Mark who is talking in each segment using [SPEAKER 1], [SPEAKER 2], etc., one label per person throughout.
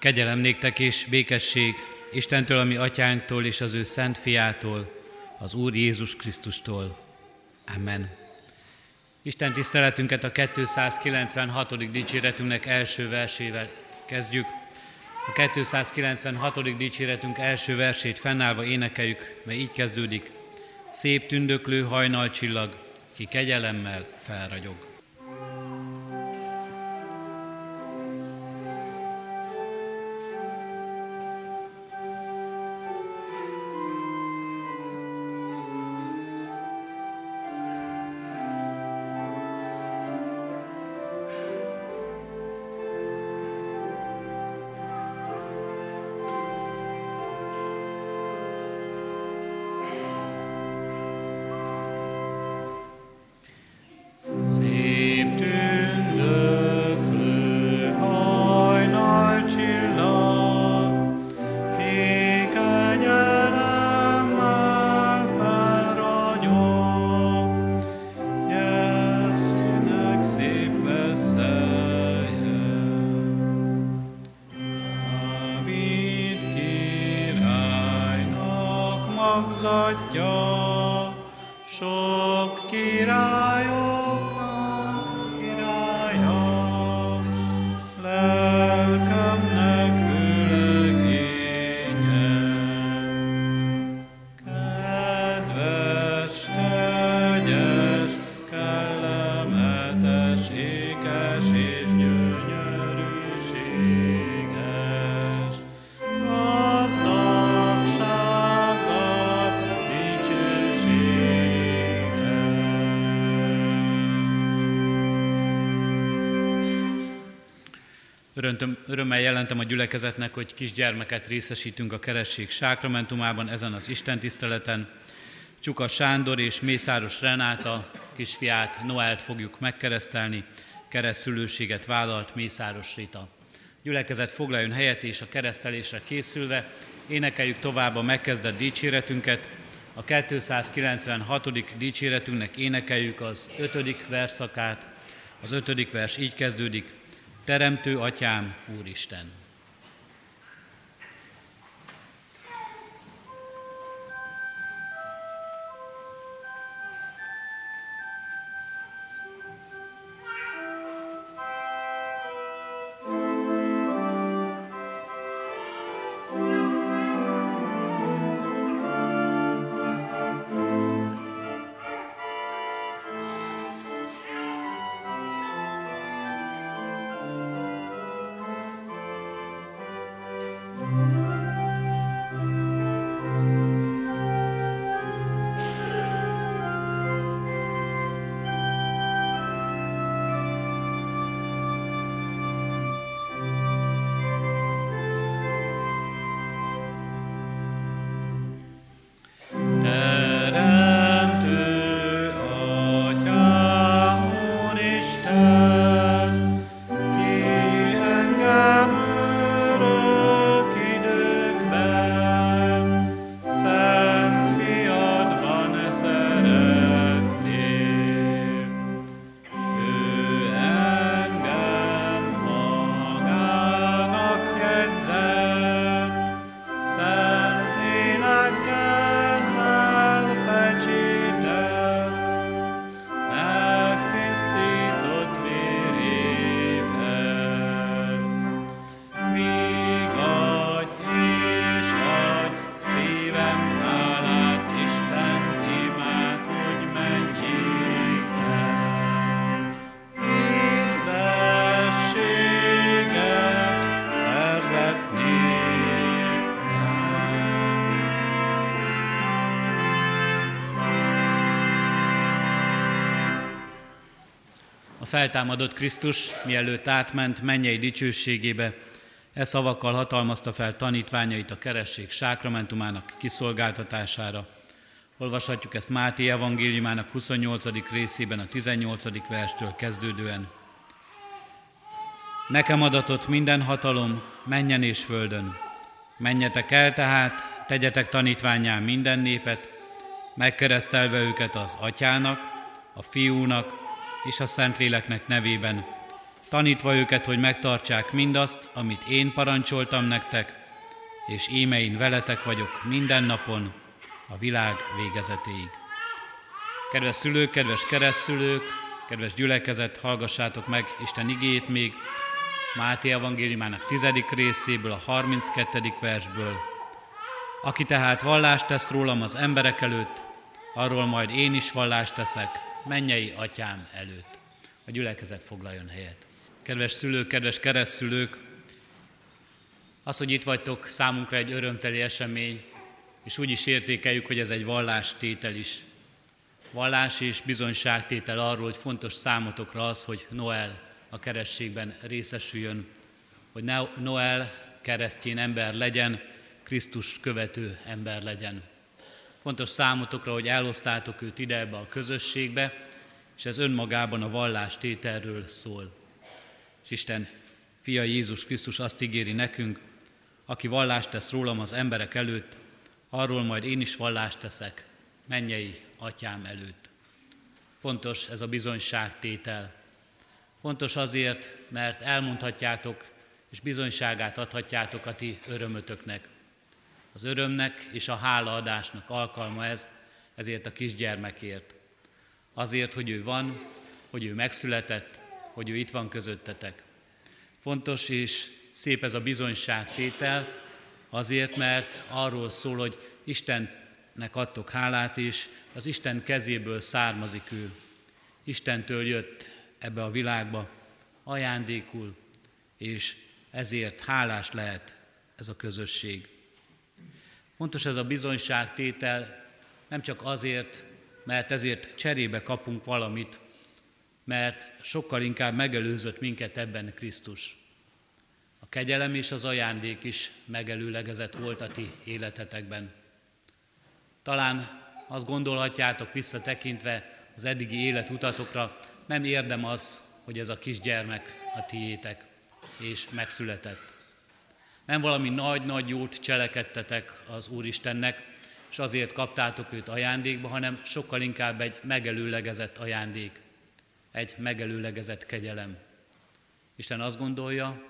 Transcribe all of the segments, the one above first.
[SPEAKER 1] Kegyelem néktek és békesség Istentől, ami atyánktól és az ő szent fiától, az Úr Jézus Krisztustól. Amen. Isten tiszteletünket a 296. dicséretünknek első versével kezdjük. A 296. dicséretünk első versét fennállva énekeljük, mely így kezdődik. Szép tündöklő hajnalcsillag, ki kegyelemmel felragyog. Örömmel jelentem a gyülekezetnek, hogy kisgyermeket részesítünk a keresség sákramentumában ezen az Isten tiszteleten. Csuka Sándor és Mészáros Renáta kisfiát, Noelt fogjuk megkeresztelni, keresztülőséget vállalt Mészáros Rita. Gyülekezet foglaljon helyet és a keresztelésre készülve énekeljük tovább a megkezdett dicséretünket. A 296. dicséretünknek énekeljük az ötödik verszakát. Az ötödik vers így kezdődik. Teremtő Atyám, Úristen! Feltámadott Krisztus, mielőtt átment mennyei dicsőségébe, e szavakkal hatalmazta fel tanítványait a keresség sákramentumának kiszolgáltatására. Olvashatjuk ezt Máté evangéliumának 28. részében, a 18. verstől kezdődően. Nekem adatott minden hatalom, menjen és földön. Menjetek el tehát, tegyetek tanítványá minden népet, megkeresztelve őket az atyának, a fiúnak és a Szentléleknek nevében, tanítva őket, hogy megtartsák mindazt, amit én parancsoltam nektek, és íme én veletek vagyok minden napon, a világ végezetéig. Kedves szülők, kedves keresztülők, kedves gyülekezet, hallgassátok meg Isten igét még Máté evangéliumának tizedik részéből, a 32. versből. Aki tehát vallást tesz rólam az emberek előtt, arról majd én is vallást teszek, mennyei atyám előtt. A gyülekezet foglaljon helyet. Kedves szülők, kedves keresztülők, az, hogy itt vagytok, számunkra egy örömteli esemény, és úgy is értékeljük, hogy ez egy vallástétel is. Vallás és bizonyságtétel arról, hogy fontos számotokra az, hogy Noel a kerességben részesüljön, hogy Noel keresztjén ember legyen, Krisztus követő ember legyen. Fontos számotokra, hogy elosztátok őt ide ebbe a közösségbe, és ez önmagában a vallás tételről szól. És Isten fia Jézus Krisztus azt ígéri nekünk, aki vallást tesz rólam az emberek előtt, arról majd én is vallást teszek, mennyei atyám előtt. Fontos ez a bizonyságtétel. Fontos azért, mert elmondhatjátok, és bizonyságát adhatjátok a ti örömötöknek. Az örömnek és a hálaadásnak alkalma ez, ezért a kisgyermekért. Azért, hogy ő van, hogy ő megszületett, hogy ő itt van közöttetek. Fontos és szép ez a bizonyságtétel, azért, mert arról szól, hogy Istennek adtok hálát, és az Isten kezéből származik ő. Istentől jött ebbe a világba ajándékul, és ezért hálás lehet ez a közösség. Fontos ez a bizonyságtétel, nem csak azért, mert ezért cserébe kapunk valamit, mert sokkal inkább megelőzött minket ebben Krisztus. A kegyelem és az ajándék is megelőlegezett volt a ti életetekben. Talán azt gondolhatjátok visszatekintve az eddigi életutatokra, nem érdem az, hogy ez a kisgyermek a tiétek, és megszületett. Nem valami nagy-nagy jót cselekedtetek az Úristennek, és azért kaptátok őt ajándékba, hanem sokkal inkább egy megelőlegezett ajándék, egy megelőlegezett kegyelem. Isten azt gondolja,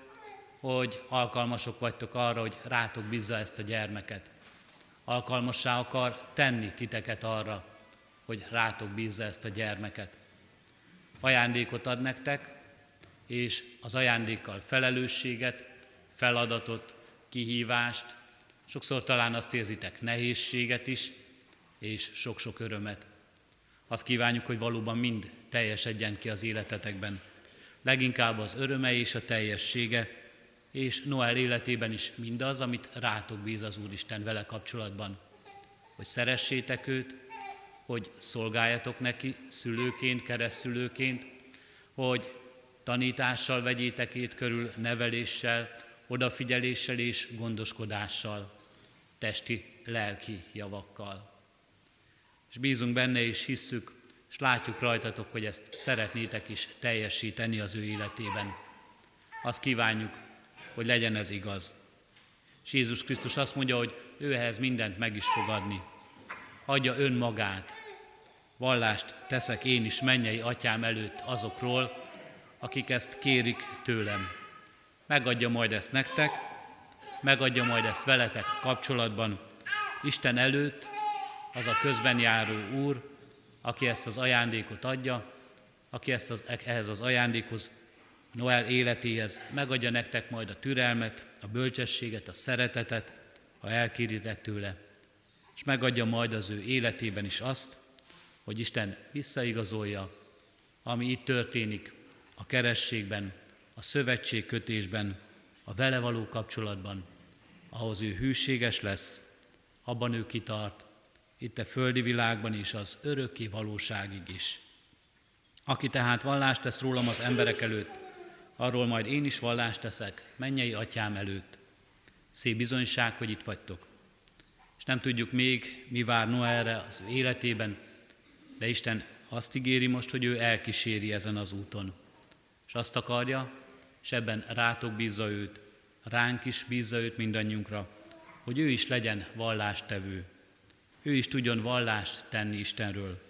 [SPEAKER 1] hogy alkalmasok vagytok arra, hogy rátok bízza ezt a gyermeket. Alkalmassá akar tenni titeket arra, hogy rátok bízza ezt a gyermeket. Ajándékot ad nektek, és az ajándékkal felelősséget, feladatot, kihívást, sokszor talán azt érzitek nehézséget is, és sok-sok örömet. Azt kívánjuk, hogy valóban mind teljesedjen ki az életetekben. Leginkább az öröme és a teljessége, és Noel életében is mindaz, amit rátok bíz az Úristen vele kapcsolatban. Hogy szeressétek őt, hogy szolgáljatok neki szülőként, keresztülőként, hogy tanítással vegyétek ét körül, neveléssel, odafigyeléssel és gondoskodással, testi, lelki javakkal. És bízunk benne, és hisszük, és látjuk rajtatok, hogy ezt szeretnétek is teljesíteni az ő életében. Azt kívánjuk, hogy legyen ez igaz. És Jézus Krisztus azt mondja, hogy ő ehhez mindent meg is fog adni. Adja önmagát. Vallást teszek én is mennyei atyám előtt azokról, akik ezt kérik tőlem. Megadja majd ezt nektek, megadja majd ezt veletek kapcsolatban. Isten előtt az a közben járó Úr, aki ezt az ajándékot adja, aki ezt az, ehhez az ajándékhoz Noel életéhez megadja nektek majd a türelmet, a bölcsességet, a szeretetet, ha elkéritek tőle, és megadja majd az ő életében is azt, hogy Isten visszaigazolja, ami itt történik a kerességben, a szövetség kötésben, a vele való kapcsolatban, ahhoz ő hűséges lesz, abban ő kitart, itt a földi világban is az örökké valóságig is. Aki tehát vallást tesz rólam az emberek előtt, arról majd én is vallást teszek, mennyei atyám előtt. Szép bizonyság, hogy itt vagytok. És nem tudjuk még, mi vár Noelre az ő életében, de Isten azt ígéri most, hogy ő elkíséri ezen az úton. És azt akarja, és ebben rátok bízza őt, ránk is bízza őt mindannyiunkra, hogy ő is legyen vallástevő. Ő is tudjon vallást tenni Istenről,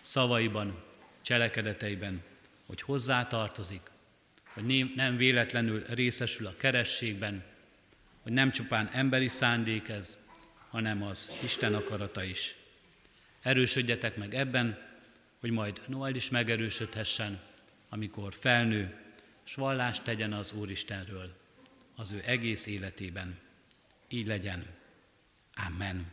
[SPEAKER 1] szavaiban, cselekedeteiben, hogy hozzá tartozik, hogy nem véletlenül részesül a kerességben, hogy nem csupán emberi szándék ez, hanem az Isten akarata is. Erősödjetek meg ebben, hogy majd Noel is megerősödhessen, amikor felnő, s vallást tegyen az Úristenről az ő egész életében. Így legyen. Amen.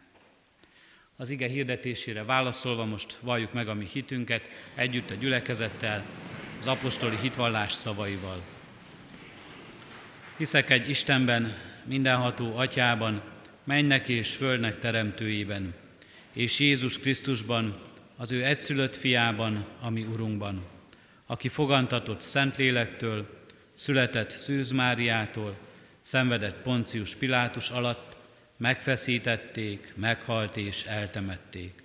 [SPEAKER 1] Az ige hirdetésére válaszolva most valljuk meg a mi hitünket együtt a gyülekezettel, az apostoli hitvallás szavaival. Hiszek egy Istenben, mindenható atyában, mennek és földnek teremtőjében, és Jézus Krisztusban, az ő egyszülött fiában, ami Urunkban, aki fogantatott Szentlélektől, született Szűz Máriától, szenvedett Poncius Pilátus alatt, megfeszítették, meghalt és eltemették.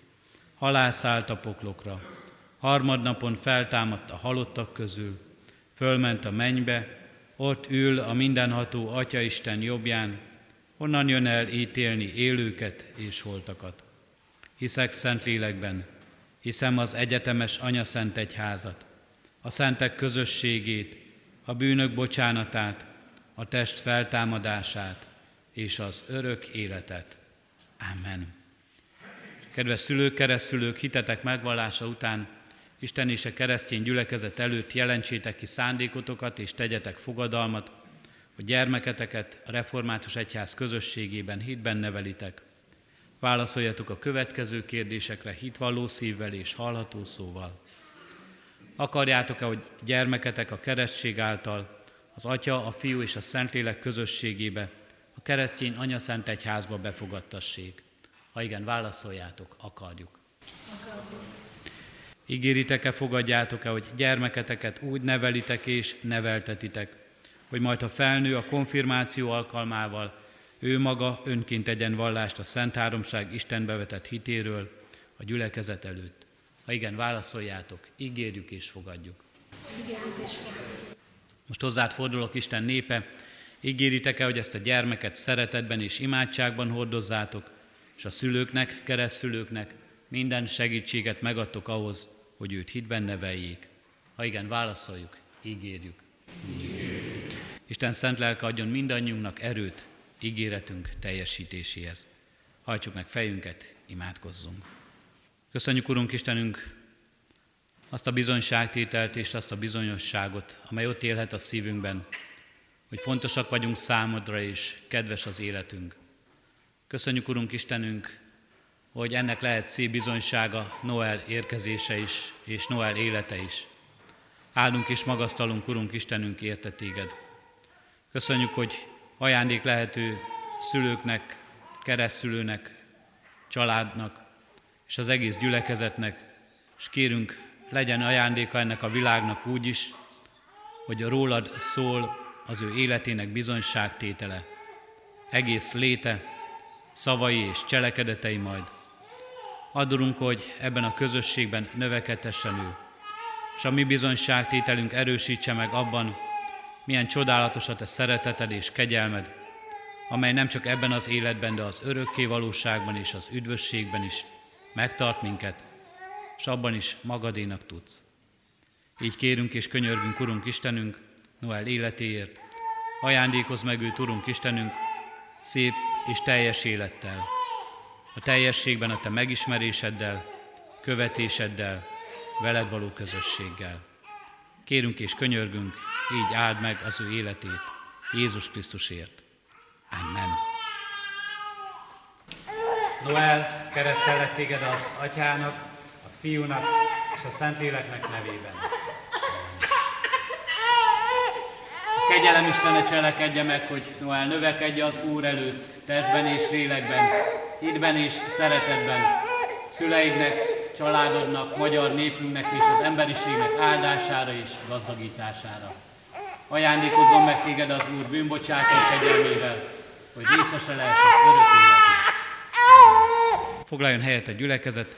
[SPEAKER 1] Halászállt a poklokra, harmadnapon feltámadt a halottak közül, fölment a mennybe, ott ül a mindenható Atya Isten jobbján, onnan jön el ítélni élőket és holtakat. Hiszek szent lélekben, hiszem az egyetemes Anya Szent Egyházat, a szentek közösségét, a bűnök bocsánatát, a test feltámadását és az örök életet. Amen. Kedves szülők, keresztülők, hitetek megvallása után Isten és a keresztény gyülekezet előtt jelentsétek ki szándékotokat és tegyetek fogadalmat, hogy gyermeketeket a református egyház közösségében hitben nevelitek. Válaszoljatok a következő kérdésekre hitvalló szívvel és hallható szóval. Akarjátok-e, hogy gyermeketek a keresztség által az Atya, a Fiú és a Szentlélek közösségébe, a keresztény Anya Szent Egyházba befogadtassék? Ha igen, válaszoljátok, akarjuk. akarjuk. Ígéritek-e, fogadjátok-e, hogy gyermeketeket úgy nevelitek és neveltetitek, hogy majd ha felnő a konfirmáció alkalmával, ő maga önként tegyen vallást a Szent Háromság Istenbe vetett hitéről a gyülekezet előtt. Ha igen, válaszoljátok, ígérjük és fogadjuk. Ígérjük és fogadjuk. Most hozzád fordulok, Isten népe, ígéritek-e, hogy ezt a gyermeket szeretetben és imádságban hordozzátok, és a szülőknek, keresztülőknek minden segítséget megadtok ahhoz, hogy őt hitben neveljék? Ha igen, válaszoljuk, ígérjük. ígérjük. Isten szent lelke adjon mindannyiunknak erőt ígéretünk teljesítéséhez. Hajtsuk meg fejünket, imádkozzunk. Köszönjük, Urunk Istenünk, azt a bizonyságtételt és azt a bizonyosságot, amely ott élhet a szívünkben, hogy fontosak vagyunk számodra, és kedves az életünk. Köszönjük, Urunk Istenünk, hogy ennek lehet szép bizonysága Noel érkezése is, és Noel élete is. Áldunk és magasztalunk, Urunk Istenünk, érte téged. Köszönjük, hogy ajándék lehető szülőknek, keresztülőnek, családnak, és az egész gyülekezetnek, és kérünk, legyen ajándéka ennek a világnak úgy is, hogy rólad szól az ő életének bizonyságtétele, egész léte, szavai és cselekedetei majd. Adorunk, hogy ebben a közösségben növekedhessen ő, és a mi bizonyságtételünk erősítse meg abban, milyen csodálatos a te szereteted és kegyelmed, amely nem csak ebben az életben, de az örökké valóságban és az üdvösségben is megtart minket, és abban is magadénak tudsz. Így kérünk és könyörgünk, Urunk Istenünk, Noel életéért, ajándékozz meg őt, Urunk Istenünk, szép és teljes élettel, a teljességben a Te megismeréseddel, követéseddel, veled való közösséggel. Kérünk és könyörgünk, így áld meg az ő életét Jézus Krisztusért. Amen. Noel, keresztellek téged az atyának, a fiúnak és a Szentléleknek nevében. A kegyelem Istene cselekedje meg, hogy Noel növekedje az Úr előtt, testben és lélekben, hitben és szeretetben, szüleidnek, családodnak, magyar népünknek és az emberiségnek áldására és gazdagítására. Ajándékozzon meg téged az Úr bűnbocsátó kegyelmével, hogy részese lehet az örök életnek. Foglaljon helyet a gyülekezet,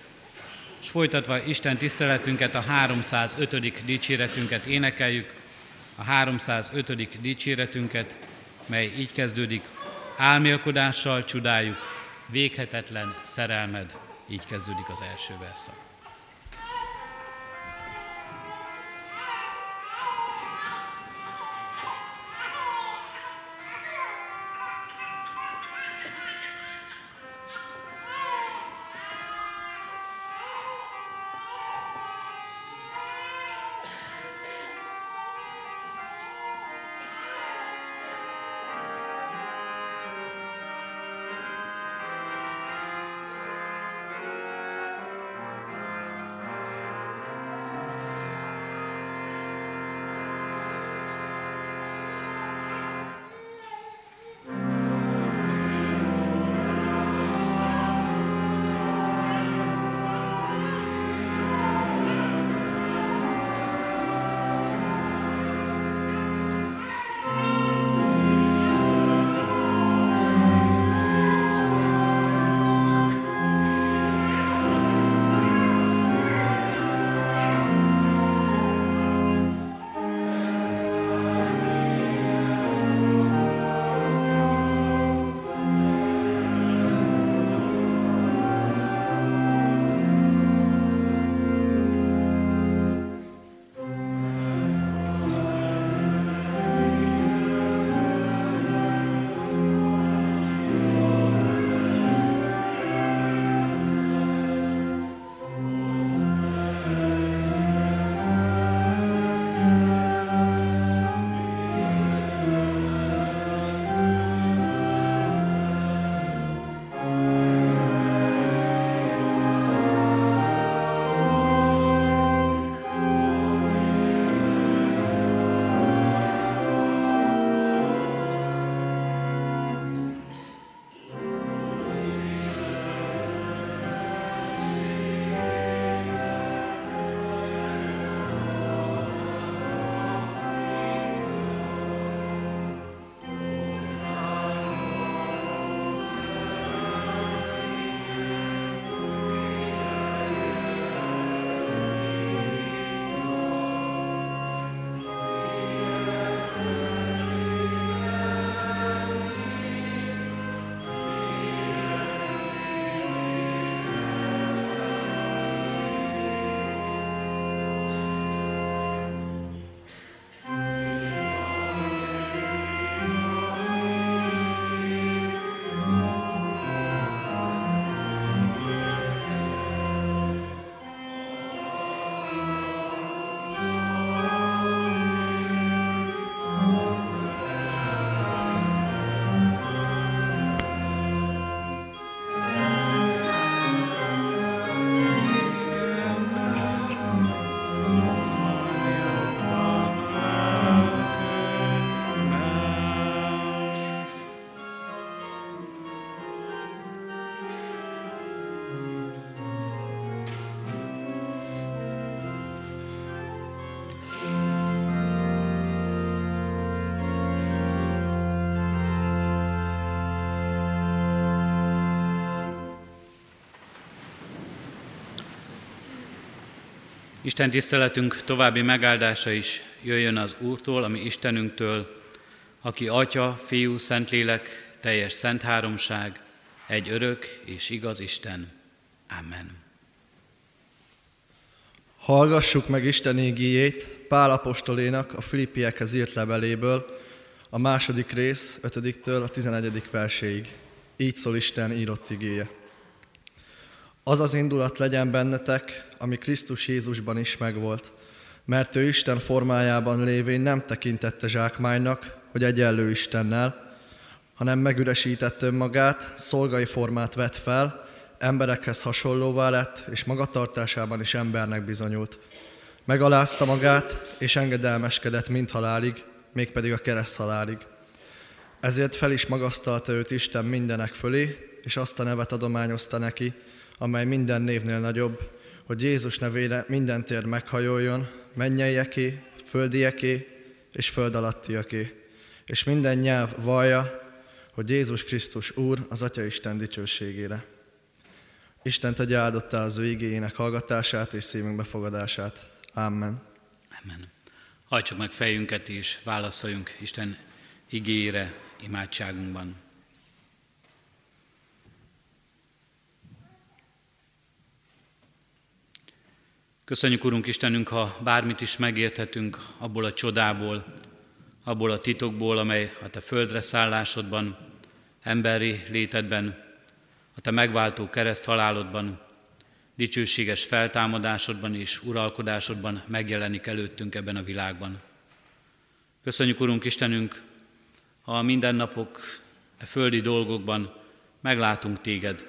[SPEAKER 1] és folytatva Isten tiszteletünket, a 305. dicséretünket énekeljük, a 305. dicséretünket, mely így kezdődik, álmélkodással csodáljuk, véghetetlen szerelmed. Így kezdődik az első verszak. Isten tiszteletünk további megáldása is jöjjön az Úrtól, ami Istenünktől, aki Atya, Fiú, Szentlélek, teljes szent háromság, egy örök és igaz Isten. Amen.
[SPEAKER 2] Hallgassuk meg Isten ígéjét Pál apostolénak a Filippiekhez írt leveléből, a második rész, 5-től a 11. verséig. Így szól Isten írott igéje. Az az indulat legyen bennetek, ami Krisztus Jézusban is megvolt, mert ő Isten formájában lévén nem tekintette zsákmánynak, hogy egyenlő Istennel, hanem megüresítette önmagát, szolgai formát vett fel, emberekhez hasonlóvá lett, és magatartásában is embernek bizonyult. Megalázta magát, és engedelmeskedett mind halálig, mégpedig a kereszt halálig. Ezért fel is magasztalta őt Isten mindenek fölé, és azt a nevet adományozta neki, amely minden névnél nagyobb, hogy Jézus nevére minden tér meghajoljon, mennyeieké, földieké és föld alattiaké, és minden nyelv vallja, hogy Jézus Krisztus Úr az Atya Isten dicsőségére. Isten tegye áldottá az ő igényének hallgatását és szívünk befogadását. Amen.
[SPEAKER 1] Amen. Hajtsuk meg fejünket és válaszoljunk Isten igényére imádságunkban. Köszönjük, Urunk Istenünk, ha bármit is megérthetünk abból a csodából, abból a titokból, amely a Te földre szállásodban, emberi létedben, a Te megváltó kereszt halálodban, dicsőséges feltámadásodban és uralkodásodban megjelenik előttünk ebben a világban. Köszönjük, Urunk Istenünk, ha a mindennapok, a földi dolgokban meglátunk Téged,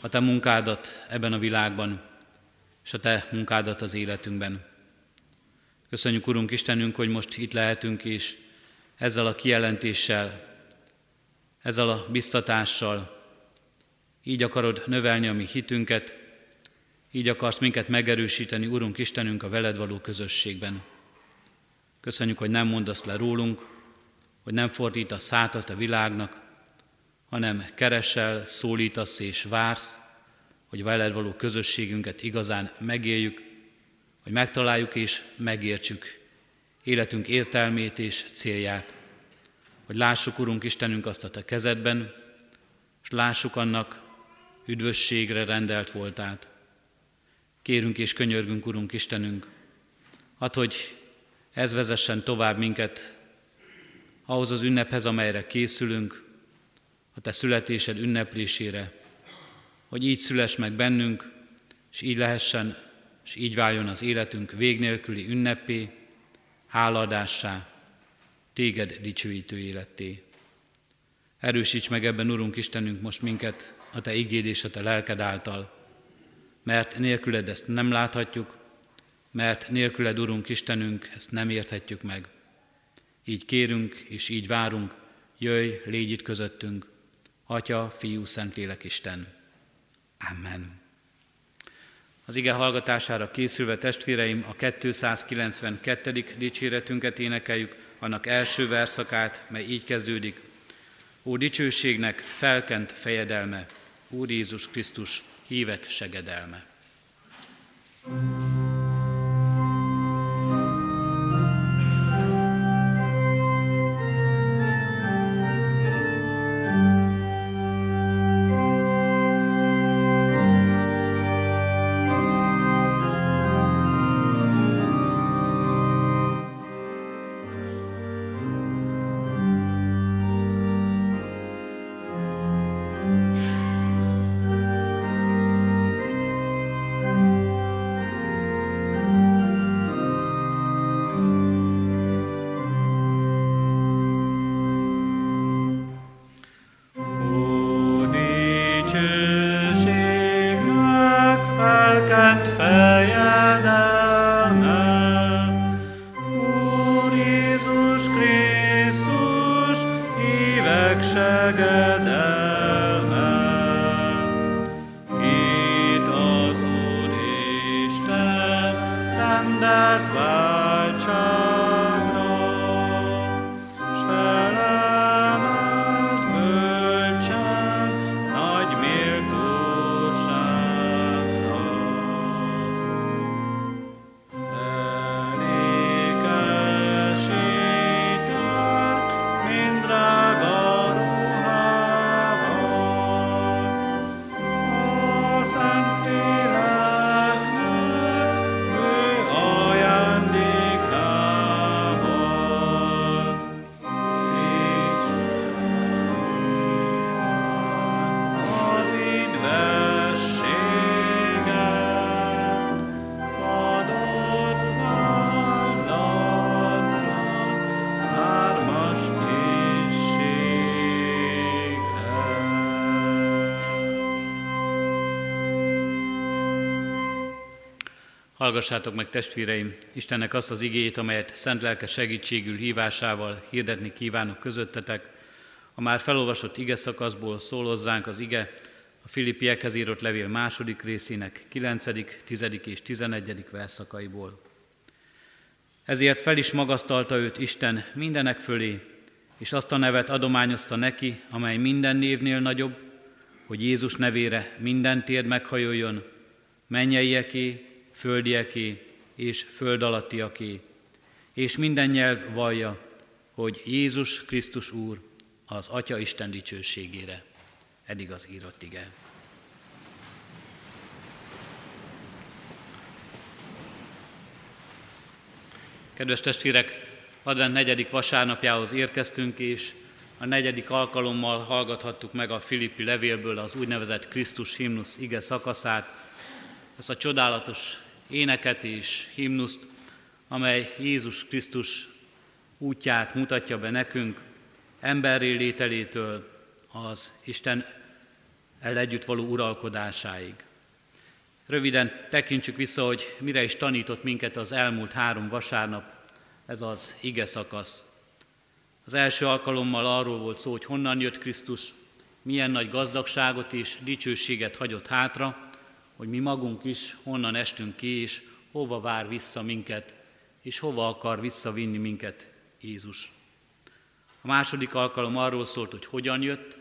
[SPEAKER 1] a Te munkádat ebben a világban, és a Te munkádat az életünkben. Köszönjük, Urunk Istenünk, hogy most itt lehetünk, és ezzel a kijelentéssel, ezzel a biztatással így akarod növelni a mi hitünket, így akarsz minket megerősíteni, Urunk Istenünk, a veled való közösségben. Köszönjük, hogy nem mondasz le rólunk, hogy nem fordítasz hátat a világnak, hanem keresel, szólítasz és vársz, hogy veled való közösségünket igazán megéljük, hogy megtaláljuk és megértsük életünk értelmét és célját. Hogy lássuk, Urunk Istenünk, azt a Te kezedben, és lássuk annak üdvösségre rendelt voltát. Kérünk és könyörgünk, Urunk Istenünk, hát, hogy ez vezessen tovább minket ahhoz az ünnephez, amelyre készülünk, a Te születésed ünneplésére, hogy így szüles meg bennünk, és így lehessen, és így váljon az életünk végnélküli ünnepé, háladássá, téged dicsőítő életté. Erősíts meg ebben, Urunk Istenünk, most minket a Te igéd és a Te lelked által, mert nélküled ezt nem láthatjuk, mert nélküled, Urunk Istenünk, ezt nem érthetjük meg. Így kérünk és így várunk, jöjj, légy itt közöttünk, Atya, Fiú, Szentlélek Isten. Amen. Az ige hallgatására készülve testvéreim a 292. dicséretünket énekeljük, annak első verszakát, mely így kezdődik. Ó dicsőségnek felkent fejedelme, Úr Jézus Krisztus, hívek segedelme. thank you Hallgassátok meg testvéreim Istennek azt az igéjét, amelyet szent lelke segítségül hívásával hirdetni kívánok közöttetek. A már felolvasott ige szakaszból szólozzánk az ige a Filippiekhez írott levél második részének 9., 10. és 11. verszakaiból. Ezért fel is magasztalta őt Isten mindenek fölé, és azt a nevet adományozta neki, amely minden névnél nagyobb, hogy Jézus nevére minden térd meghajoljon, mennyeieké, földieké és föld alattiaké, és minden nyelv vallja, hogy Jézus Krisztus Úr az Atya Isten dicsőségére. Eddig az írott ige. Kedves testvérek, advent negyedik vasárnapjához érkeztünk, és a negyedik alkalommal hallgathattuk meg a Filippi levélből az úgynevezett Krisztus himnusz ige szakaszát, ezt a csodálatos éneket és himnuszt, amely Jézus Krisztus útját mutatja be nekünk, emberré lételétől az Isten el együtt való uralkodásáig. Röviden tekintsük vissza, hogy mire is tanított minket az elmúlt három vasárnap, ez az ige szakasz. Az első alkalommal arról volt szó, hogy honnan jött Krisztus, milyen nagy gazdagságot és dicsőséget hagyott hátra, hogy mi magunk is honnan estünk ki, és hova vár vissza minket, és hova akar visszavinni minket Jézus. A második alkalom arról szólt, hogy hogyan jött,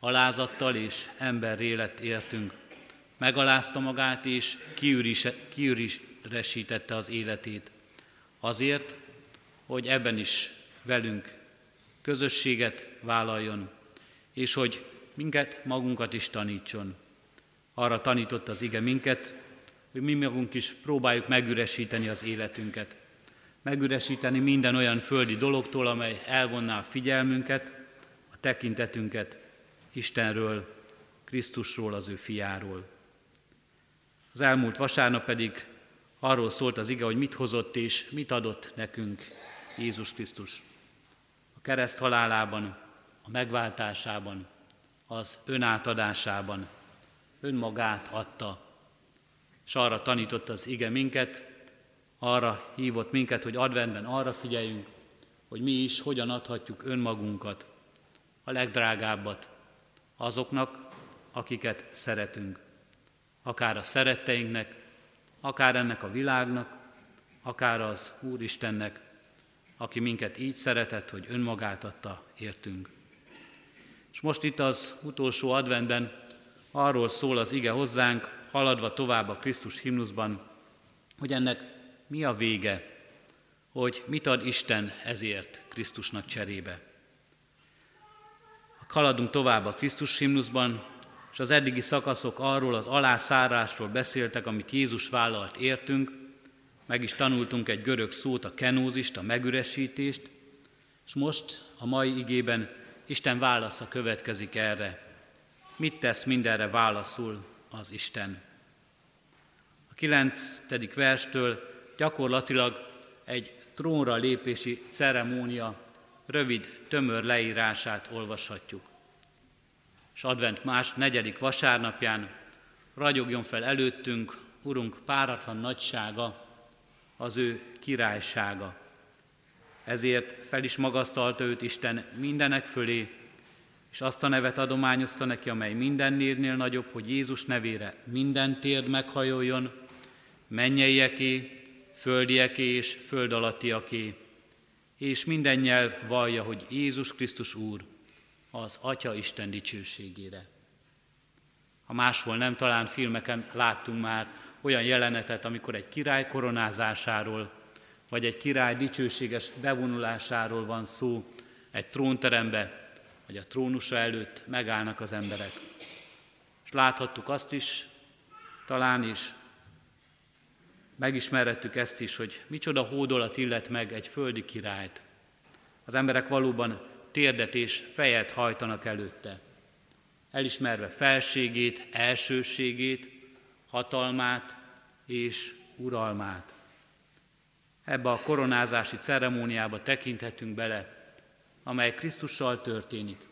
[SPEAKER 1] alázattal és emberré lett értünk. Megalázta magát és kiürisítette az életét. Azért, hogy ebben is velünk közösséget vállaljon, és hogy minket, magunkat is tanítson. Arra tanított az ige minket, hogy mi magunk is próbáljuk megüresíteni az életünket. Megüresíteni minden olyan földi dologtól, amely elvonná a figyelmünket, a tekintetünket Istenről, Krisztusról, az ő fiáról. Az elmúlt vasárnap pedig arról szólt az ige, hogy mit hozott és mit adott nekünk Jézus Krisztus. A kereszt halálában, a megváltásában, az önátadásában, önmagát adta. És arra tanított az ige minket, arra hívott minket, hogy adventben arra figyeljünk, hogy mi is hogyan adhatjuk önmagunkat, a legdrágábbat azoknak, akiket szeretünk. Akár a szeretteinknek, akár ennek a világnak, akár az Úristennek, aki minket így szeretett, hogy önmagát adta értünk. És most itt az utolsó adventben arról szól az ige hozzánk, haladva tovább a Krisztus himnuszban, hogy ennek mi a vége, hogy mit ad Isten ezért Krisztusnak cserébe. Haladunk tovább a Krisztus himnuszban, és az eddigi szakaszok arról az alászárásról beszéltek, amit Jézus vállalt értünk, meg is tanultunk egy görög szót, a kenózist, a megüresítést, és most a mai igében Isten válasza következik erre. Mit tesz mindenre válaszul az Isten? A kilencedik verstől gyakorlatilag egy trónra lépési ceremónia rövid, tömör leírását olvashatjuk. És advent más negyedik vasárnapján ragyogjon fel előttünk Urunk páratlan nagysága, az ő királysága. Ezért fel is magasztalta őt Isten mindenek fölé, és azt a nevet adományozta neki, amely minden nagyobb, hogy Jézus nevére minden térd meghajoljon, mennyeieké, földieké és föld alattiaké, és minden nyelv vallja, hogy Jézus Krisztus Úr, az Atya Isten dicsőségére. Ha máshol nem, talán filmeken láttunk már olyan jelenetet, amikor egy király koronázásáról, vagy egy király dicsőséges bevonulásáról van szó egy trónterembe, hogy a trónusa előtt megállnak az emberek. És láthattuk azt is, talán is megismerhettük ezt is, hogy micsoda hódolat illet meg egy földi királyt. Az emberek valóban térdet és fejet hajtanak előtte, elismerve felségét, elsőségét, hatalmát és uralmát. Ebbe a koronázási ceremóniába tekinthetünk bele, amely Krisztussal történik,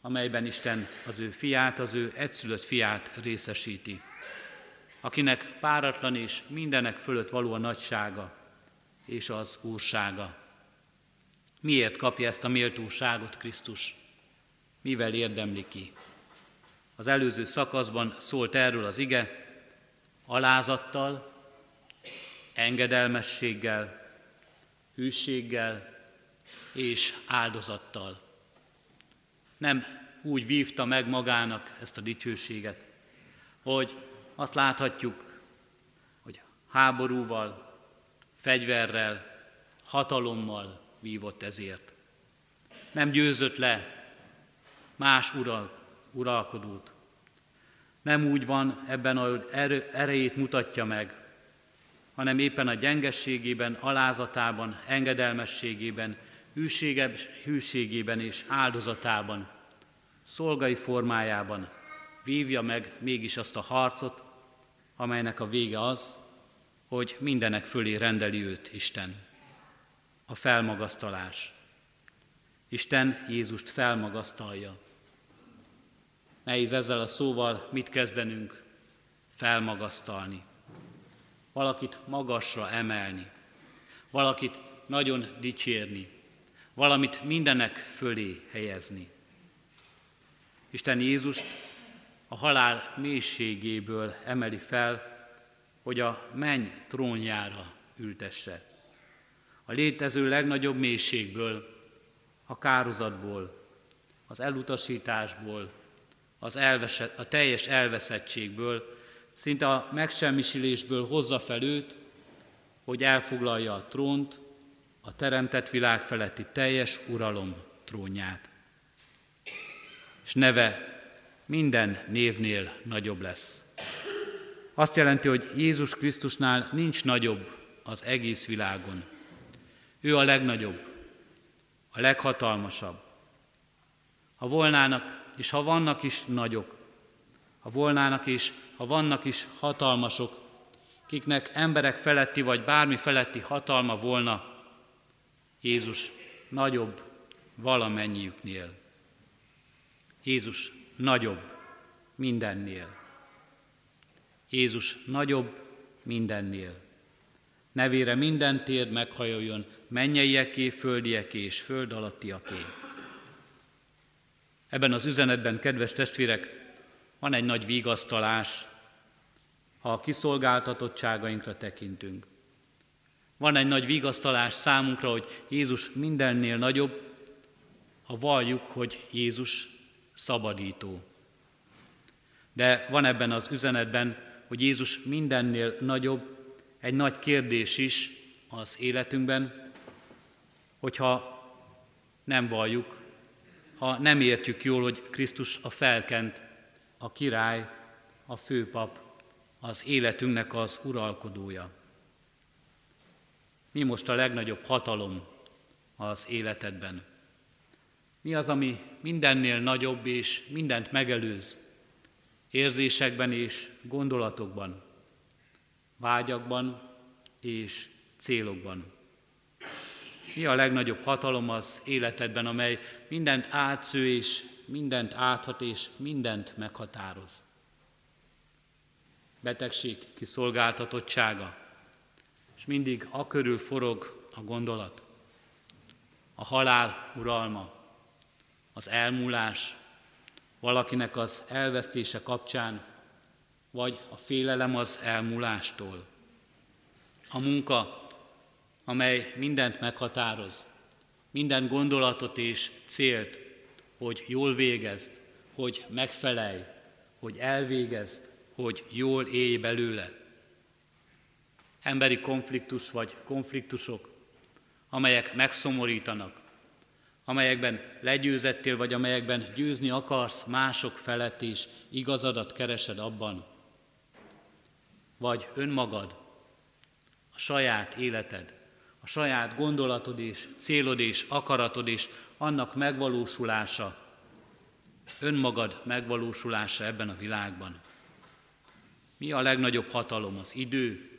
[SPEAKER 1] amelyben Isten az ő fiát, az ő egyszülött fiát részesíti. akinek páratlan és mindenek fölött való a nagysága és az úrsága. Miért kapja ezt a méltóságot Krisztus? Mivel érdemli ki? Az előző szakaszban szólt erről az ige, alázattal, engedelmességgel, hűséggel és áldozattal. Nem úgy vívta meg magának ezt a dicsőséget, hogy azt láthatjuk, hogy háborúval, fegyverrel, hatalommal vívott ezért. Nem győzött le más ural, uralkodót. Nem úgy van ebben, ahogy erejét mutatja meg, hanem éppen a gyengességében, alázatában, engedelmességében, hűségében és áldozatában, szolgai formájában vívja meg mégis azt a harcot, amelynek a vége az, hogy mindenek fölé rendeli őt Isten. A felmagasztalás. Isten Jézust felmagasztalja. Nehéz ezzel a szóval mit kezdenünk? Felmagasztalni. Valakit magasra emelni. Valakit nagyon dicsérni. Valamit mindenek fölé helyezni. Isten Jézust a halál mélységéből emeli fel, hogy a menny trónjára ültesse. A létező legnagyobb mélységből, a kározatból, az elutasításból, az elvesett, a teljes elveszettségből, szinte a megsemmisülésből hozza fel őt, hogy elfoglalja a trónt, a teremtett világ feletti teljes uralom trónját. És neve minden névnél nagyobb lesz. Azt jelenti, hogy Jézus Krisztusnál nincs nagyobb az egész világon. Ő a legnagyobb, a leghatalmasabb. Ha volnának, és ha vannak is nagyok, ha volnának is, ha vannak is hatalmasok, kiknek emberek feletti vagy bármi feletti hatalma volna, Jézus nagyobb valamennyiüknél. Jézus nagyobb mindennél. Jézus nagyobb mindennél. Nevére minden térd meghajoljon, mennyeieké, földieké és föld alattiaké. Ebben az üzenetben, kedves testvérek, van egy nagy vigasztalás, ha a kiszolgáltatottságainkra tekintünk. Van egy nagy vigasztalás számunkra, hogy Jézus mindennél nagyobb, ha valljuk, hogy Jézus szabadító. De van ebben az üzenetben, hogy Jézus mindennél nagyobb, egy nagy kérdés is az életünkben, hogyha nem valljuk, ha nem értjük jól, hogy Krisztus a felkent, a király, a főpap, az életünknek az uralkodója. Mi most a legnagyobb hatalom az életedben? Mi az, ami mindennél nagyobb és mindent megelőz? Érzésekben és gondolatokban, vágyakban és célokban. Mi a legnagyobb hatalom az életedben, amely mindent átsző és mindent áthat és mindent meghatároz? Betegség kiszolgáltatottsága, és mindig a körül forog a gondolat. A halál uralma, az elmúlás, valakinek az elvesztése kapcsán, vagy a félelem az elmúlástól. A munka, amely mindent meghatároz, minden gondolatot és célt, hogy jól végezd, hogy megfelelj, hogy elvégezd, hogy jól élj belőle. Emberi konfliktus vagy konfliktusok, amelyek megszomorítanak, amelyekben legyőzettél, vagy amelyekben győzni akarsz mások felett is, igazadat keresed abban, vagy önmagad, a saját életed, a saját gondolatod és célod és akaratod és annak megvalósulása, önmagad megvalósulása ebben a világban. Mi a legnagyobb hatalom? Az idő,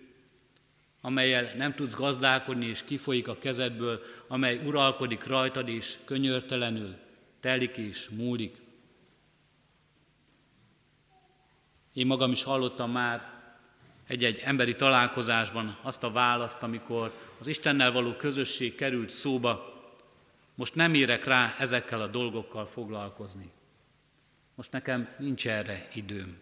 [SPEAKER 1] amelyel nem tudsz gazdálkodni és kifolyik a kezedből, amely uralkodik rajtad és könyörtelenül, telik és múlik. Én magam is hallottam már egy-egy emberi találkozásban azt a választ, amikor az Istennel való közösség került szóba, most nem érek rá ezekkel a dolgokkal foglalkozni. Most nekem nincs erre időm.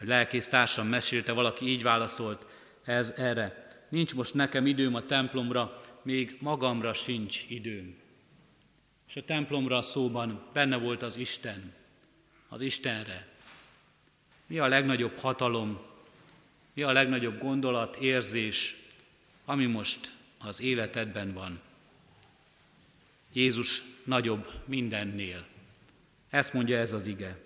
[SPEAKER 1] A lelkész társam mesélte, valaki így válaszolt ez erre. Nincs most nekem időm a templomra, még magamra sincs időm. És a templomra szóban benne volt az Isten, az Istenre. Mi a legnagyobb hatalom, mi a legnagyobb gondolat, érzés, ami most az életedben van? Jézus nagyobb mindennél. Ezt mondja ez az ige.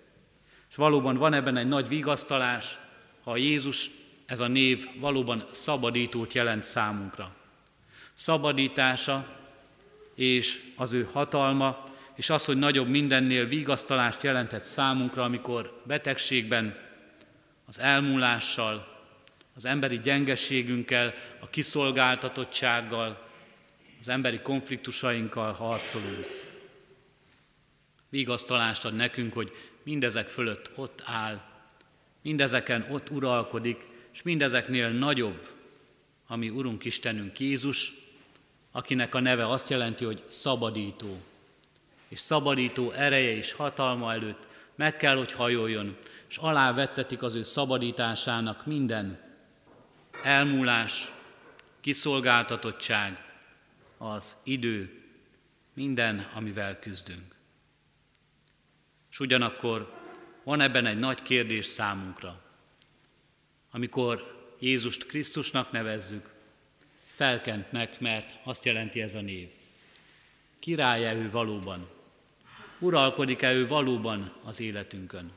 [SPEAKER 1] És valóban van ebben egy nagy vigasztalás, ha Jézus, ez a név valóban szabadítót jelent számunkra. Szabadítása és az ő hatalma, és az, hogy nagyobb mindennél vigasztalást jelentett számunkra, amikor betegségben, az elmúlással, az emberi gyengességünkkel, a kiszolgáltatottsággal, az emberi konfliktusainkkal harcolunk. Vigasztalást ad nekünk, hogy mindezek fölött ott áll, mindezeken ott uralkodik, és mindezeknél nagyobb, ami Urunk Istenünk Jézus, akinek a neve azt jelenti, hogy szabadító. És szabadító ereje és hatalma előtt meg kell, hogy hajoljon, és alávettetik az ő szabadításának minden elmúlás, kiszolgáltatottság, az idő, minden, amivel küzdünk. És ugyanakkor van ebben egy nagy kérdés számunkra. Amikor Jézust Krisztusnak nevezzük, felkentnek, mert azt jelenti ez a név. Király-e ő valóban? Uralkodik-e ő valóban az életünkön?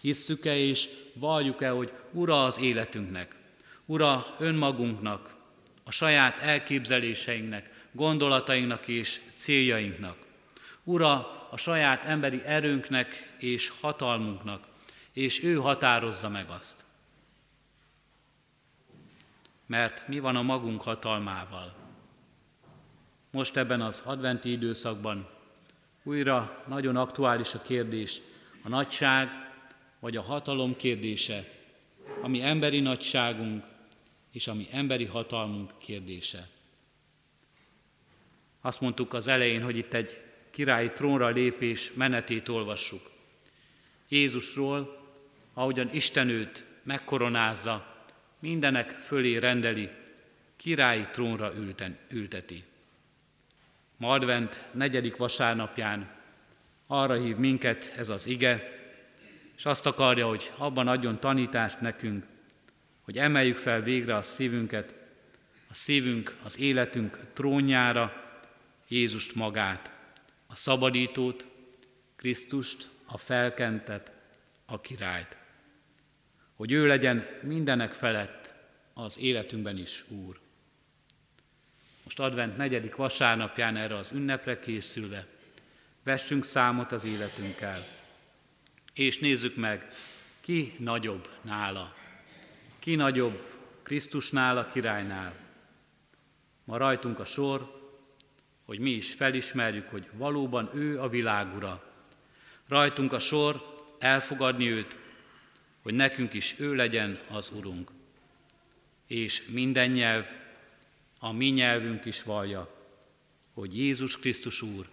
[SPEAKER 1] Hisszük-e és valljuk-e, hogy Ura az életünknek? Ura önmagunknak, a saját elképzeléseinknek, gondolatainknak és céljainknak. Ura a saját emberi erőnknek és hatalmunknak, és ő határozza meg azt. Mert mi van a magunk hatalmával? Most ebben az adventi időszakban újra nagyon aktuális a kérdés, a nagyság vagy a hatalom kérdése, ami emberi nagyságunk és ami emberi hatalmunk kérdése. Azt mondtuk az elején, hogy itt egy királyi trónra lépés menetét olvassuk. Jézusról, ahogyan Isten őt megkoronázza, mindenek fölé rendeli, királyi trónra ülten, ülteti. Ma advent negyedik vasárnapján arra hív minket ez az ige, és azt akarja, hogy abban adjon tanítást nekünk, hogy emeljük fel végre a szívünket, a szívünk, az életünk trónjára, Jézust magát, a szabadítót, Krisztust, a felkentet, a királyt. Hogy ő legyen mindenek felett az életünkben is Úr. Most advent negyedik vasárnapján erre az ünnepre készülve, vessünk számot az életünkkel, és nézzük meg, ki nagyobb nála. Ki nagyobb Krisztusnál, a királynál. Ma rajtunk a sor, hogy mi is felismerjük, hogy valóban ő a világura. Rajtunk a sor elfogadni őt, hogy nekünk is ő legyen az Urunk. És minden nyelv, a mi nyelvünk is vallja, hogy Jézus Krisztus Úr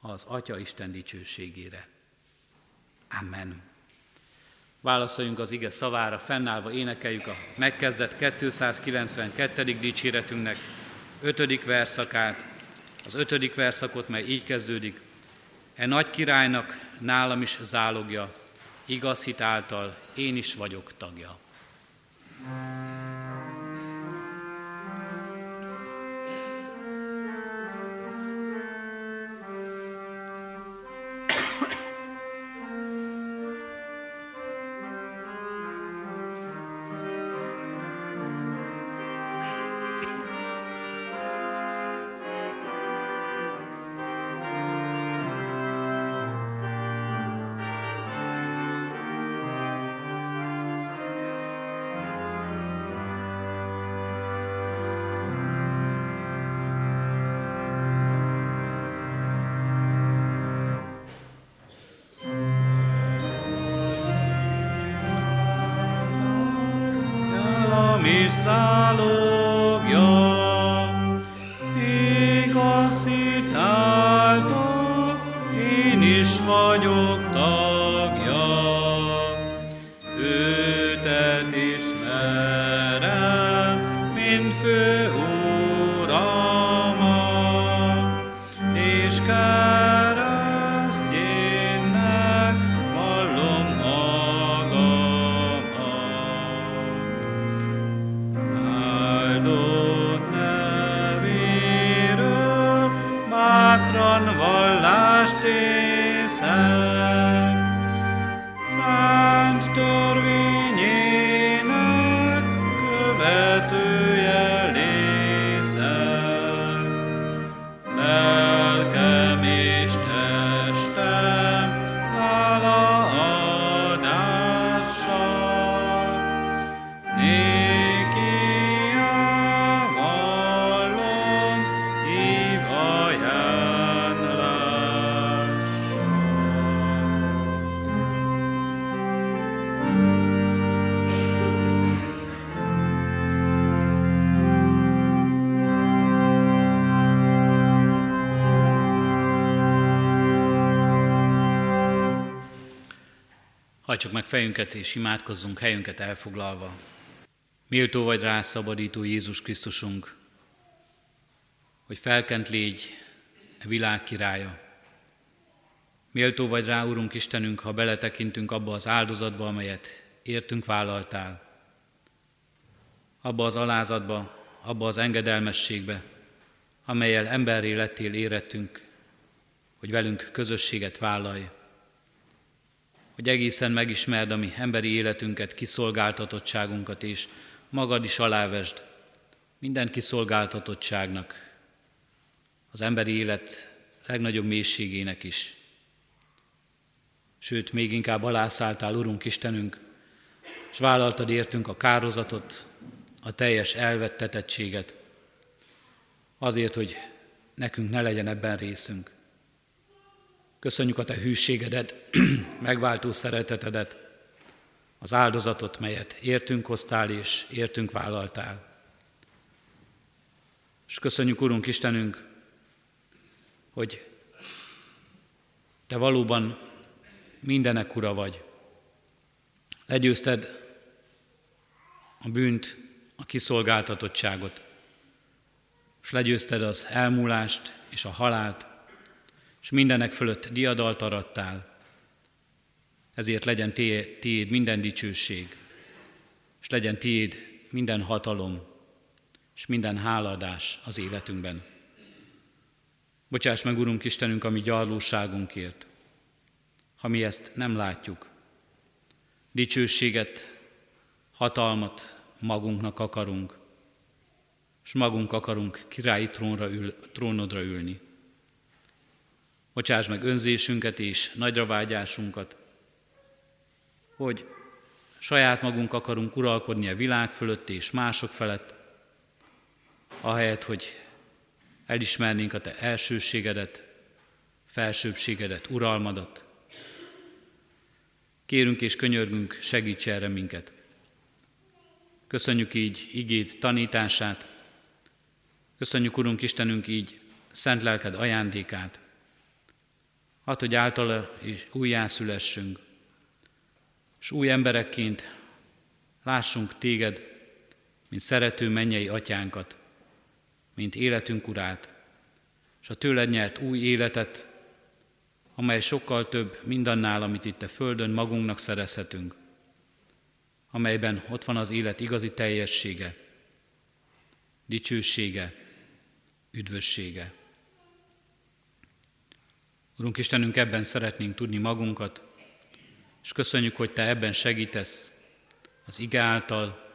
[SPEAKER 1] az Atya Isten dicsőségére. Amen. Válaszoljunk az ige szavára, fennállva énekeljük a megkezdett 292. dicséretünknek 5. verszakát, az ötödik verszakot, mely így kezdődik. E nagy királynak nálam is zálogja, igaz hit által én is vagyok tagja. thank is fejünket és imádkozzunk helyünket elfoglalva. Méltó vagy rá, szabadító Jézus Krisztusunk, hogy felkent légy a világ királya. Méltó vagy rá, Urunk Istenünk, ha beletekintünk abba az áldozatba, amelyet értünk vállaltál. Abba az alázatba, abba az engedelmességbe, amelyel emberré lettél érettünk, hogy velünk közösséget vállalj hogy egészen megismerd a mi emberi életünket, kiszolgáltatottságunkat, és magad is alávesd minden kiszolgáltatottságnak, az emberi élet legnagyobb mélységének is. Sőt, még inkább alászálltál, Urunk Istenünk, és vállaltad értünk a kározatot, a teljes elvettetettséget, azért, hogy nekünk ne legyen ebben részünk. Köszönjük a Te hűségedet, megváltó szeretetedet, az áldozatot, melyet értünk hoztál és értünk vállaltál. És köszönjük, Urunk Istenünk, hogy Te valóban mindenek ura vagy. Legyőzted a bűnt, a kiszolgáltatottságot, és legyőzted az elmúlást és a halált, és mindenek fölött diadalt arattál. Ezért legyen tiéd, minden dicsőség, és legyen tiéd minden hatalom, és minden háladás az életünkben. Bocsáss meg, Urunk Istenünk, a mi gyarlóságunkért, ha mi ezt nem látjuk. Dicsőséget, hatalmat magunknak akarunk, és magunk akarunk királyi trónra ül, trónodra ülni. Bocsáss meg önzésünket és nagyra vágyásunkat, hogy saját magunk akarunk uralkodni a világ fölött és mások felett, ahelyett, hogy elismernénk a Te elsőségedet, felsőbségedet, uralmadat. Kérünk és könyörgünk, segíts erre minket. Köszönjük így igét tanítását, köszönjük, Urunk Istenünk, így szent lelked ajándékát, Hadd, hogy általa is újjászülessünk, és új emberekként lássunk téged, mint szerető mennyei atyánkat, mint életünk urát, és a tőled nyert új életet, amely sokkal több mindannál, amit itt a Földön magunknak szerezhetünk, amelyben ott van az élet igazi teljessége, dicsősége, üdvössége. Urunk Istenünk, ebben szeretnénk tudni magunkat, és köszönjük, hogy Te ebben segítesz az ige által,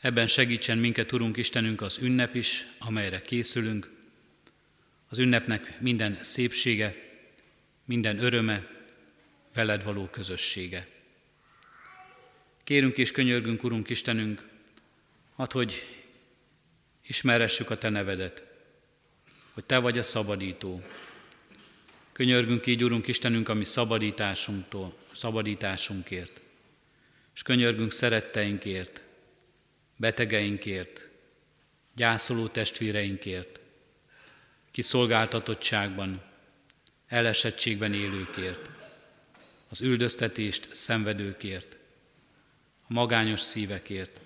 [SPEAKER 1] ebben segítsen minket, Urunk Istenünk, az ünnep is, amelyre készülünk, az ünnepnek minden szépsége, minden öröme, veled való közössége. Kérünk és könyörgünk, Urunk Istenünk, hadd, hogy ismeressük a Te nevedet, hogy Te vagy a szabadító, Könyörgünk így, Urunk Istenünk, a mi szabadításunktól, szabadításunkért, és könyörgünk szeretteinkért, betegeinkért, gyászoló testvéreinkért, kiszolgáltatottságban, elesettségben élőkért, az üldöztetést szenvedőkért, a magányos szívekért.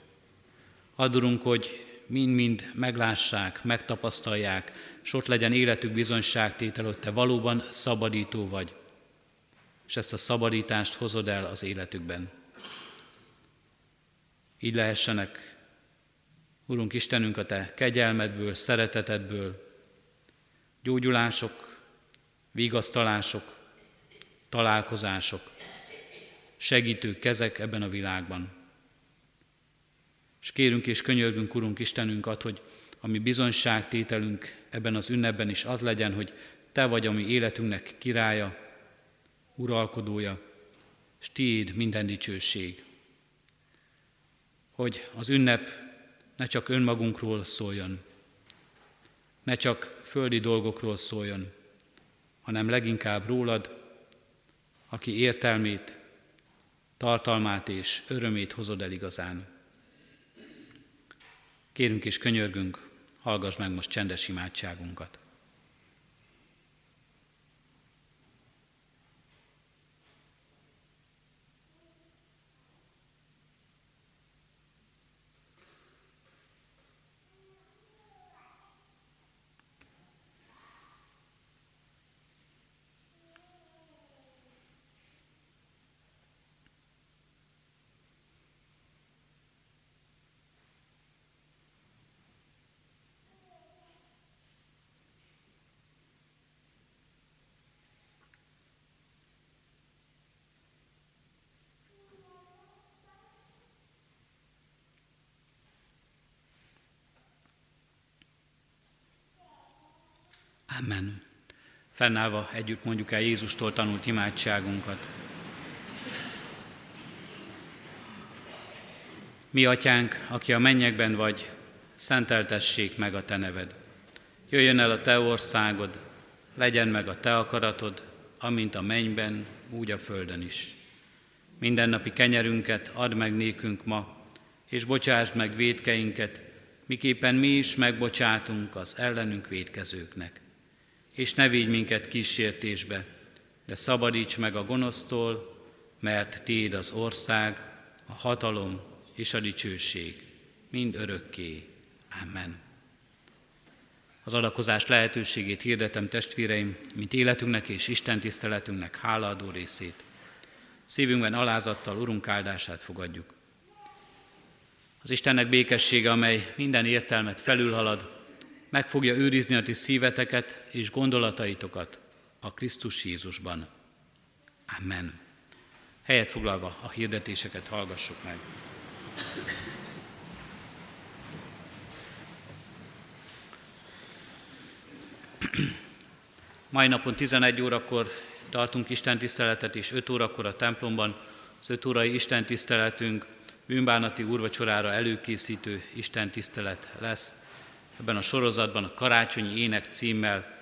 [SPEAKER 1] Adurunk, hogy mind-mind meglássák, megtapasztalják, és ott legyen életük bizonyságtétel, hogy Te valóban szabadító vagy, és ezt a szabadítást hozod el az életükben. Így lehessenek, Urunk Istenünk, a Te kegyelmedből, szeretetedből, gyógyulások, vigasztalások, találkozások, segítő kezek ebben a világban. És kérünk és könyörgünk, Urunk Istenünk, ad, hogy a mi bizonyságtételünk ebben az ünnepben is az legyen, hogy Te vagy a mi életünknek királya, uralkodója, és Tiéd minden dicsőség. Hogy az ünnep ne csak önmagunkról szóljon, ne csak földi dolgokról szóljon, hanem leginkább rólad, aki értelmét, tartalmát és örömét hozod el igazán. Kérünk és könyörgünk, hallgass meg most csendes imádságunkat. Amen. Fennállva együtt mondjuk el Jézustól tanult imádságunkat. Mi, atyánk, aki a mennyekben vagy, szenteltessék meg a te neved. Jöjjön el a te országod, legyen meg a te akaratod, amint a mennyben, úgy a földön is. Mindennapi kenyerünket add meg nékünk ma, és bocsásd meg védkeinket, miképpen mi is megbocsátunk az ellenünk védkezőknek és ne vigy minket kísértésbe, de szabadíts meg a gonosztól, mert Téd az ország, a hatalom és a dicsőség, mind örökké. Amen. Az adakozás lehetőségét hirdetem testvéreim, mint életünknek és Isten tiszteletünknek hálaadó részét. Szívünkben alázattal Urunk áldását fogadjuk. Az Istennek békessége, amely minden értelmet felülhalad, meg fogja őrizni a ti szíveteket és gondolataitokat a Krisztus Jézusban. Amen. Helyet foglalva a hirdetéseket hallgassuk meg. Mai napon 11 órakor tartunk Isten tiszteletet, és 5 órakor a templomban az 5 órai Isten tiszteletünk bűnbánati úrvacsorára előkészítő Isten tisztelet lesz ebben a sorozatban a Karácsonyi Ének címmel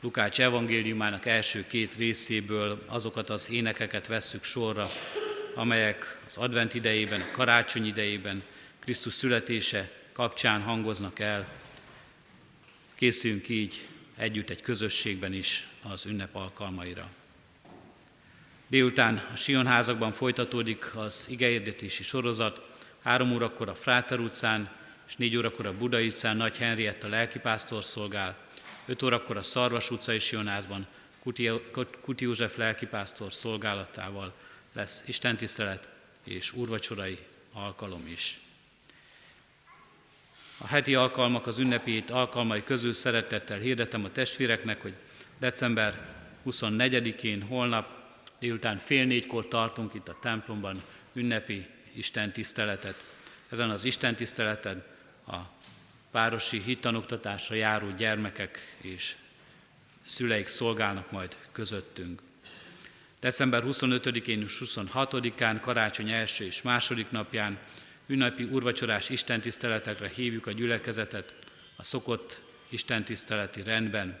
[SPEAKER 1] Lukács evangéliumának első két részéből azokat az énekeket vesszük sorra, amelyek az advent idejében, a karácsony idejében, Krisztus születése kapcsán hangoznak el. Készüljünk így együtt egy közösségben is az ünnep alkalmaira. Délután a Sionházakban folytatódik az igeérdetési sorozat, három órakor a Fráter utcán, és 4 órakor a Budai utcán Nagy Henrietta lelkipásztor szolgál, 5 órakor a Szarvas utcai Sionázban Kuti, Kuti József lelkipásztor szolgálatával lesz istentisztelet és úrvacsorai alkalom is. A heti alkalmak az ünnepét alkalmai közül szeretettel hirdetem a testvéreknek, hogy december 24-én holnap délután fél négykor tartunk itt a templomban ünnepi Isten tiszteletet. Ezen az Isten tiszteleten a városi hittanoktatásra járó gyermekek és szüleik szolgálnak majd közöttünk. December 25-én és 26-án, karácsony első és második napján ünnepi urvacsorás istentiszteletekre hívjuk a gyülekezetet a szokott istentiszteleti rendben.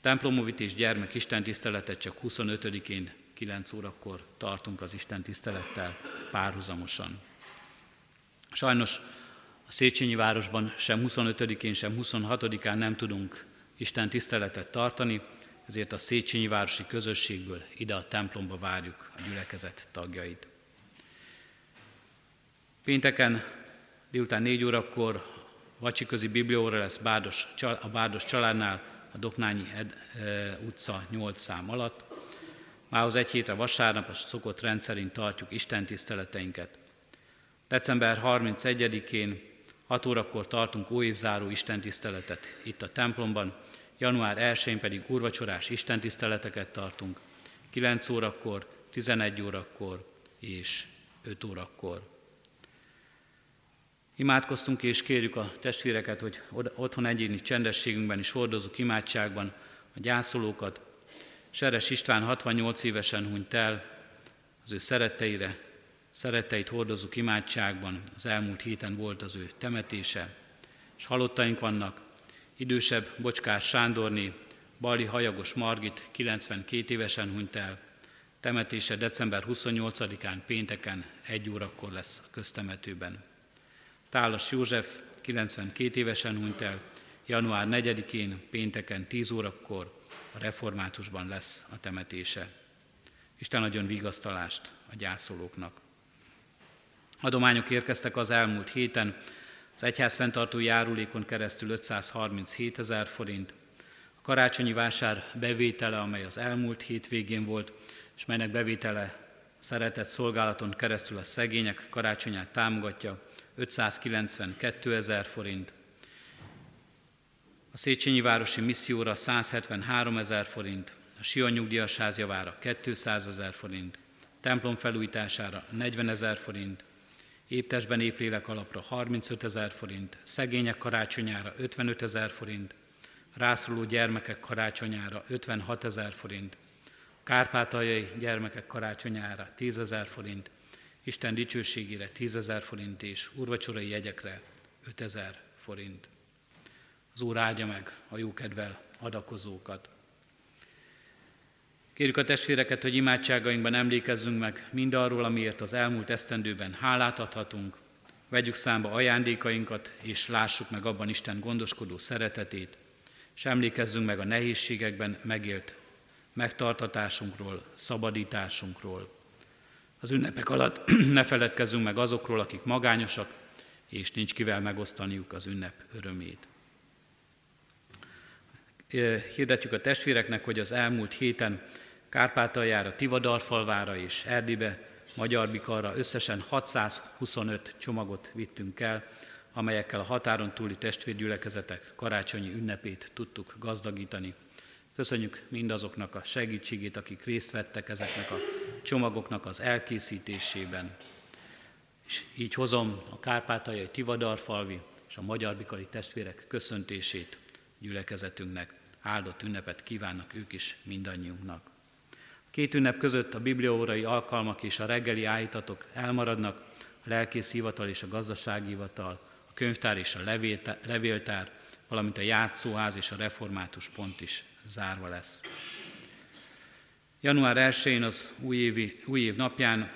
[SPEAKER 1] Templomovit és gyermek istentiszteletet csak 25-én 9 órakor tartunk az istentisztelettel párhuzamosan. Sajnos A Széchenyi városban sem 25-én, sem 26-án nem tudunk Isten tiszteletet tartani, ezért a Széchenyi városi közösségből ide a templomba várjuk a gyülekezet tagjait. Pénteken délután 4 órakor vacsiközi biblióra lesz Bárdos, a Bárdos családnál a Doknányi Ed, e, utca 8 szám alatt. Mához egy hétre vasárnap a szokott rendszerint tartjuk Isten tiszteleteinket. December 31-én 6 órakor tartunk óévzáró istentiszteletet itt a templomban, január 1-én pedig úrvacsorás istentiszteleteket tartunk, 9 órakor, 11 órakor és 5 órakor. Imádkoztunk és kérjük a testvéreket, hogy otthon egyéni csendességünkben is hordozzuk imádságban a gyászolókat. Seres István 68 évesen hunyt el, az ő szeretteire, szeretteit hordozzuk imádságban, az elmúlt héten volt az ő temetése, és halottaink vannak, idősebb Bocskás Sándorné, Bali Hajagos Margit 92 évesen hunyt el, temetése december 28-án pénteken egy órakor lesz a köztemetőben. Tálas József 92 évesen hunyt el, január 4-én pénteken 10 órakor a reformátusban lesz a temetése. Isten adjon vigasztalást a gyászolóknak. Adományok érkeztek az elmúlt héten, az egyház fenntartó járulékon keresztül 537 ezer forint, a karácsonyi vásár bevétele, amely az elmúlt hétvégén volt, és melynek bevétele szeretett szolgálaton keresztül a szegények karácsonyát támogatja, 592 ezer forint, a Széchenyi Városi Misszióra 173 ezer forint, a Sion Nyugdíjas Házjavára 200 ezer forint, templom felújítására 40 ezer forint, éptesben éplélek alapra 35 ezer forint, szegények karácsonyára 55 ezer forint, rászoruló gyermekek karácsonyára 56 ezer forint, kárpátaljai gyermekek karácsonyára 10 ezer forint, Isten dicsőségére 10 ezer forint és urvacsorai jegyekre 5 ezer forint. Az Úr áldja meg a jókedvel adakozókat. Kérjük a testvéreket, hogy imádságainkban emlékezzünk meg mindarról, amiért az elmúlt esztendőben hálát adhatunk, vegyük számba ajándékainkat, és lássuk meg abban Isten gondoskodó szeretetét, és emlékezzünk meg a nehézségekben megélt megtartatásunkról, szabadításunkról. Az ünnepek alatt ne feledkezzünk meg azokról, akik magányosak, és nincs kivel megosztaniuk az ünnep örömét. Hirdetjük a testvéreknek, hogy az elmúlt héten Kárpátaljára, Tivadarfalvára és Erdébe, Bikarra összesen 625 csomagot vittünk el, amelyekkel a határon túli testvérgyülekezetek karácsonyi ünnepét tudtuk gazdagítani. Köszönjük mindazoknak a segítségét, akik részt vettek ezeknek a csomagoknak az elkészítésében. És így hozom a kárpátaljai Tivadarfalvi és a Magyar Bikali testvérek köszöntését gyülekezetünknek. Áldott ünnepet kívánnak ők is mindannyiunknak. Két ünnep között a bibliaórai alkalmak és a reggeli állítatok elmaradnak, a lelkész hivatal és a gazdasági hivatal, a könyvtár és a levéltár, valamint a játszóház és a református pont is zárva lesz. Január 1-én az újévi, új év napján,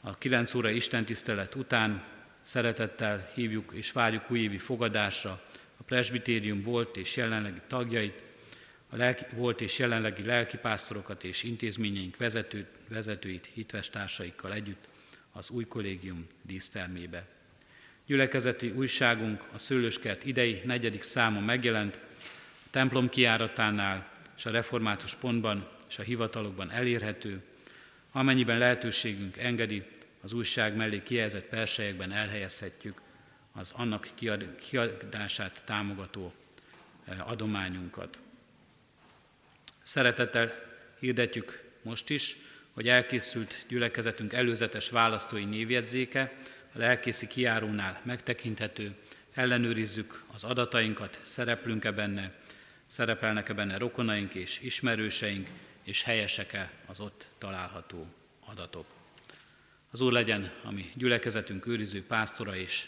[SPEAKER 1] a 9 óra istentisztelet után szeretettel hívjuk és várjuk újévi fogadásra a presbitérium volt és jelenlegi tagjait, a lelki, volt és jelenlegi lelkipásztorokat és intézményeink vezető, vezetőit hitvestársaikkal együtt az új kollégium dísztermébe. Gyülekezeti újságunk a Szőlőskert idei negyedik száma megjelent, a templom kiáratánál és a református pontban és a hivatalokban elérhető, amennyiben lehetőségünk engedi, az újság mellé kijelzett persejekben elhelyezhetjük az annak kiadását támogató eh, adományunkat. Szeretettel hirdetjük most is, hogy elkészült gyülekezetünk előzetes választói névjegyzéke, a lelkészi kiárónál megtekinthető, ellenőrizzük az adatainkat, szereplünk-e benne, szerepelnek-e benne rokonaink és ismerőseink, és helyesek-e az ott található adatok. Az Úr legyen a mi gyülekezetünk őriző pásztora, és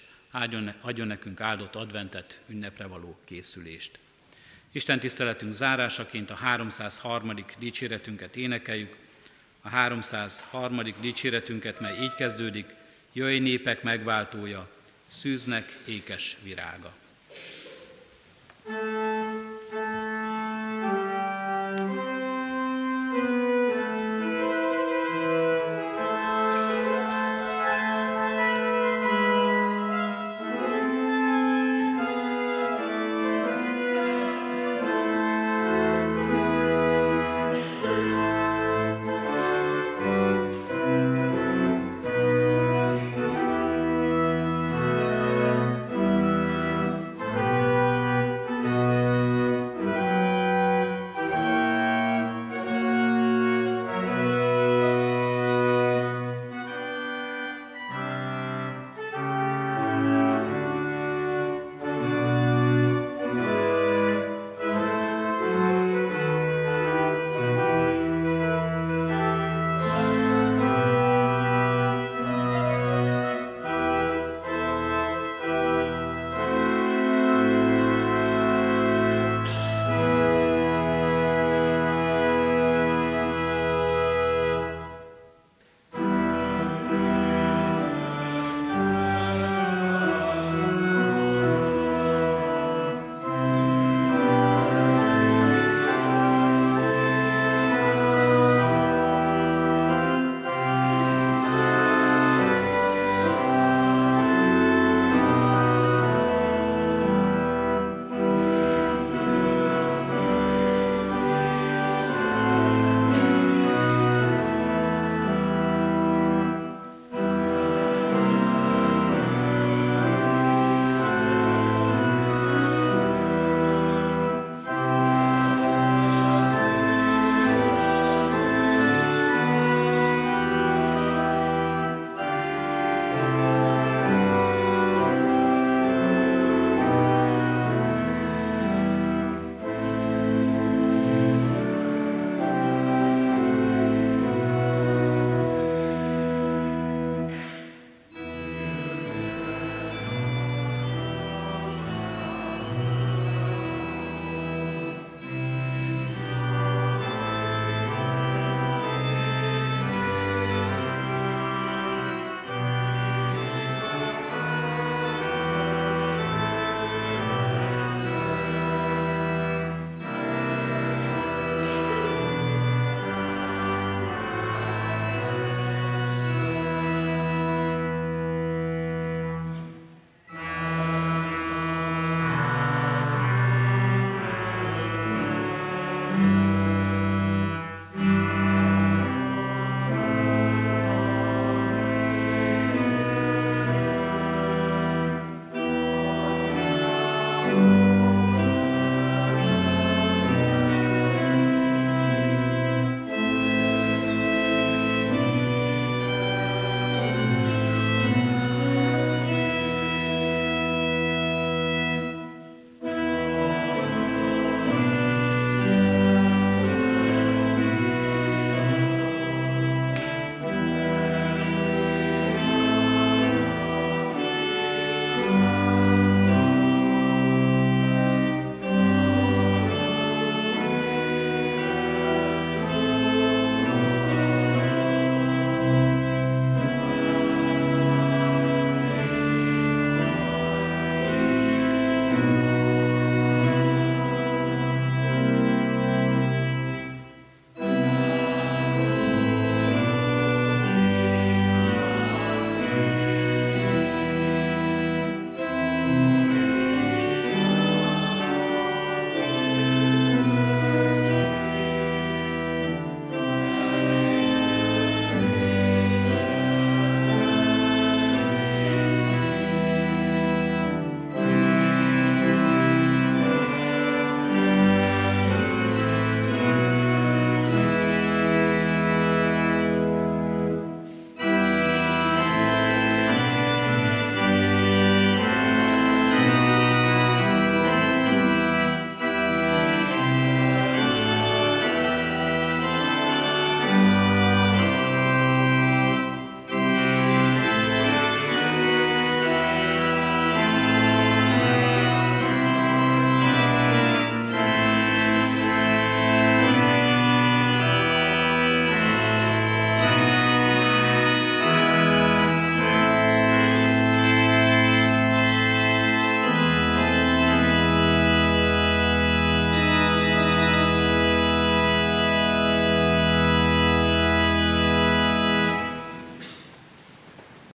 [SPEAKER 1] adjon nekünk áldott adventet, ünnepre való készülést. Isten tiszteletünk zárásaként a 303. dicséretünket énekeljük. A 303. dicséretünket, mely így kezdődik, Jöjj népek megváltója, szűznek ékes virága.